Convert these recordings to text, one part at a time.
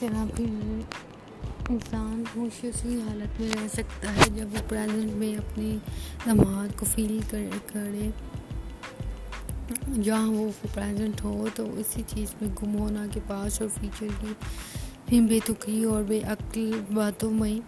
طرح پھر انسان خوش اسی حالت میں رہ سکتا ہے جب وہ پریزنٹ میں اپنے لمحات کو فیل کرے۔ جہاں وہ پریزنٹ ہو تو اسی چیز میں گم ہونا کے پاس اور فیوچر کی بے تکی اور بے عقل باتوں میں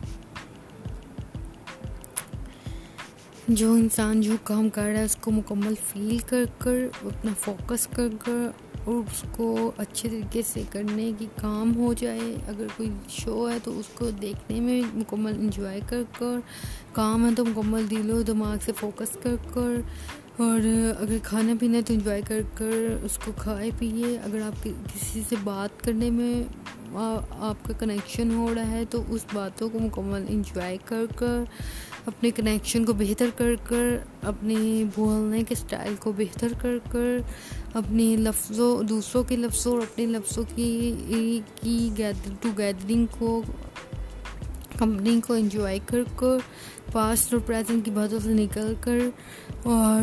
جو انسان جو کام کر رہا ہے اس کو مکمل فیل کر کر، اپنا فوکس کر کر اور اس کو اچھے طریقے سے کرنے کی کام ہو جائے۔ اگر کوئی شو ہے تو اس کو دیکھنے میں مکمل انجوائے کر کر، کام ہے تو مکمل دل و دماغ سے فوکس کر کر۔ اور اگر کھانا پینا ہے تو انجوائے کر کر اس کو کھائے پیے اگر آپ کسی سے بات کرنے میں آپ کا کنیکشن ہو رہا ہے تو اس باتوں کو مکمل انجوائے کر کر، اپنے کنیکشن کو بہتر کر کر اپنے بولنے کے اسٹائل کو بہتر کر کر اپنے لفظوں، دوسروں کے لفظوں اور اپنے لفظوں کی کی گیدر ٹو گیدرنگ کو کمپنی کو انجوائے کر کر پاسٹ اور پریزنٹ کی باتوں سے نکل کر اور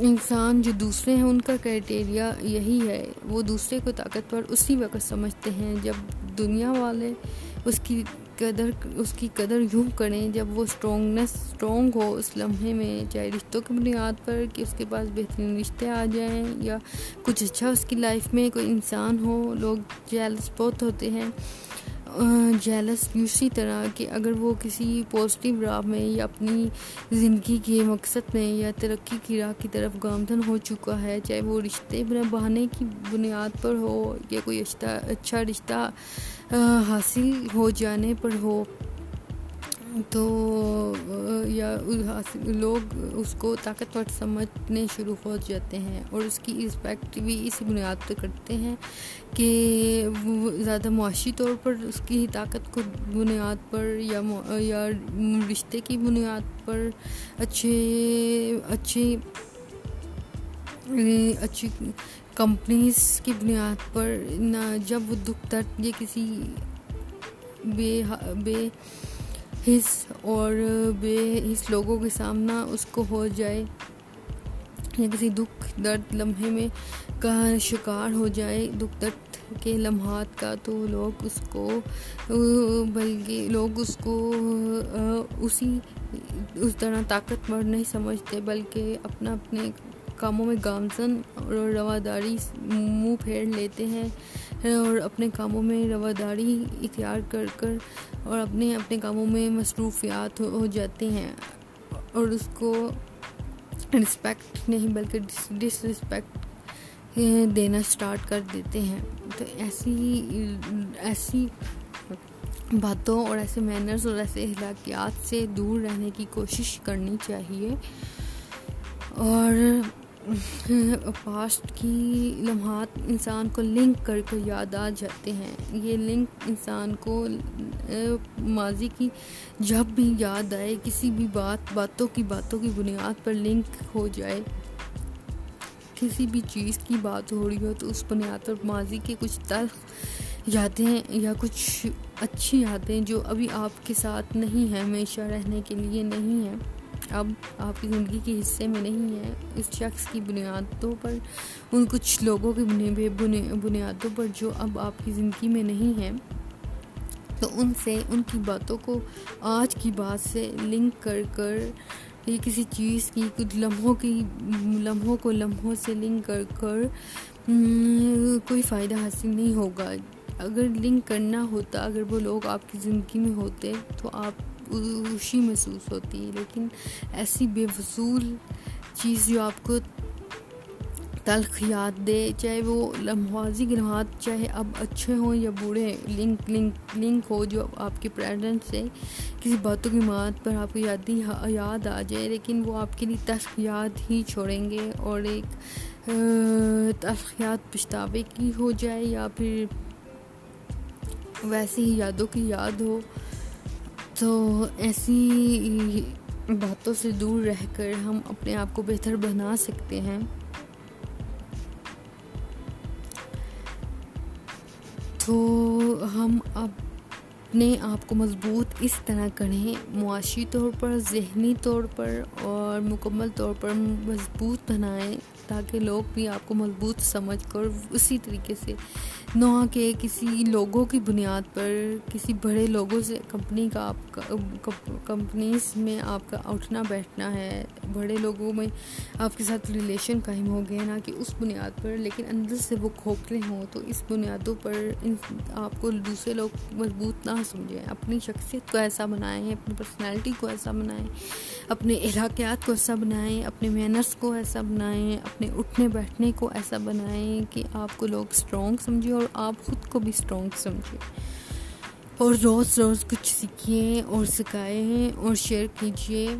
انسان جو دوسرے ہیں، ان کا کرائٹیریا یہی ہے۔ وہ دوسرے کو طاقتور اسی وقت سمجھتے ہیں جب دنیا والے اس کی قدر، اس کی قدر یوں کریں جب وہ اسٹرانگنیس اسٹرانگ ہو اس لمحے میں، چاہے رشتوں کی بنیاد پر کہ اس کے پاس بہترین رشتے آ جائیں یا کچھ اچھا اس کی لائف میں کوئی انسان ہو، لوگ جیلس بہت ہوتے ہیں۔ جیلس اسی طرح کہ اگر وہ کسی پازیٹیو راہ میں یا اپنی زندگی کے مقصد میں یا ترقی کی راہ کی طرف گامزن ہو چکا ہے، چاہے وہ رشتے بہانے کی بنیاد پر ہو یا کوئی اچھا رشتہ حاصل ہو جانے پر ہو۔ تو یا لوگ اس کو طاقتور سمجھنے شروع ہو جاتے ہیں اور اس کی رسپیکٹ بھی اسی بنیاد پہ کرتے ہیں کہ وہ زیادہ معاشی طور پر اس کی طاقت کو بنیاد پر یا یا رشتے کی بنیاد پر اچھے اچھی اچھی کمپنیز کی بنیاد پر نہ جب وہ دکھ درد یہ کسی بے بے حص اور بے حص لوگوں کے سامنا اس کو ہو جائے یا کسی دکھ درد لمحے میں کا شکار ہو جائے، دکھ درد کے لمحات کا، تو لوگ اس کو، بلکہ لوگ اس کو اسی، اس طرح طاقتور نہیں سمجھتے، بلکہ اپنا اپنے کاموں میں گامزن اور رواداری، منہ پھیر لیتے ہیں۔ اور اپنے کاموں میں رواداری اختیار کر کر اور اپنے اپنے کاموں میں مصروفیات ہو جاتے ہیں اور اس کو رسپیکٹ نہیں بلکہ ڈس رسپیکٹ دینا اسٹارٹ کر دیتے ہیں۔ تو ایسی ایسی باتوں اور ایسے مینرز اور ایسے اخلاقیات سے دور رہنے کی کوشش کرنی چاہیے اور پاسٹ کی لمحات انسان کو لنک کر کے یاد آ جاتے ہیں۔ یہ لنک انسان کو ماضی کی جب بھی یاد آئے، کسی بھی بات، باتوں کی باتوں کی بنیاد پر لنک ہو جائے، کسی بھی چیز کی بات ہو رہی ہو تو اس بنیاد پر ماضی کے کچھ تلخ یادیں یا کچھ اچھی یادیں جو ابھی آپ کے ساتھ نہیں ہیں، ہمیشہ رہنے کے لیے نہیں ہیں اب آپ کی زندگی کے حصے میں نہیں ہے، اس شخص کی بنیادوں پر، ان کچھ لوگوں کی بنیادوں پر جو اب آپ کی زندگی میں نہیں ہیں تو ان سے، ان کی باتوں کو آج کی بات سے لنک کر کر، یہ کسی چیز کی، کچھ لمحوں کی، لمحوں کو لمحوں سے لنک کر کر کوئی فائدہ حاصل نہیں ہوگا۔ اگر لنک کرنا ہوتا، اگر وہ لوگ آپ کی زندگی میں ہوتے، تو آپ خوشی محسوس ہوتی ہے، لیکن ایسی بے فضول چیز جو آپ کو تلخ یاد دے، چاہے وہ لمحاظی گنہات چاہے اب اچھے ہوں یا برے، لنک لنک لنک ہو جو آپ کے پریزنٹ سے کسی باتوں کی مات پر آپ کو یادی یاد آ جائے، لیکن وہ آپ کے لیے تلخ یاد ہی چھوڑیں گے اور ایک تلخ یاد پچھتاوے کی ہو جائے یا پھر ویسی ہی یادوں کی یاد ہو۔ تو ایسی باتوں سے دور رہ کر ہم اپنے آپ کو بہتر بنا سکتے ہیں۔ تو ہم اب اپنے آپ کو مضبوط اس طرح کریں، معاشی طور پر، ذہنی طور پر اور مکمل طور پر مضبوط بنائیں تاکہ لوگ بھی آپ کو مضبوط سمجھ کر اسی طریقے سے نہ کہ کسی لوگوں کی بنیاد پر، کسی بڑے لوگوں سے، کمپنی کا آپ کا کمپنیز میں آپ کا اٹھنا بیٹھنا ہے۔ بڑے لوگوں میں آپ کے ساتھ ریلیشن قائم ہو گئے، نہ کہ اس بنیاد پر، لیکن اندر سے وہ کھوکھلے ہوں تو اس بنیادوں پر آپ کو دوسرے لوگ مضبوط نہ نہ سمجھیں اپنی شخصیت کو ایسا بنائیں، اپنی پرسنالٹی کو ایسا بنائیں، اپنے علاقیات کو ایسا بنائیں، اپنے مینرس کو ایسا بنائیں، اپنے اٹھنے بیٹھنے کو ایسا بنائیں کہ آپ کو لوگ اسٹرانگ سمجھیں اور آپ خود کو بھی اسٹرانگ سمجھیں۔ اور روز روز کچھ سیکھیں اور سکھائیں اور شیئر کیجیے۔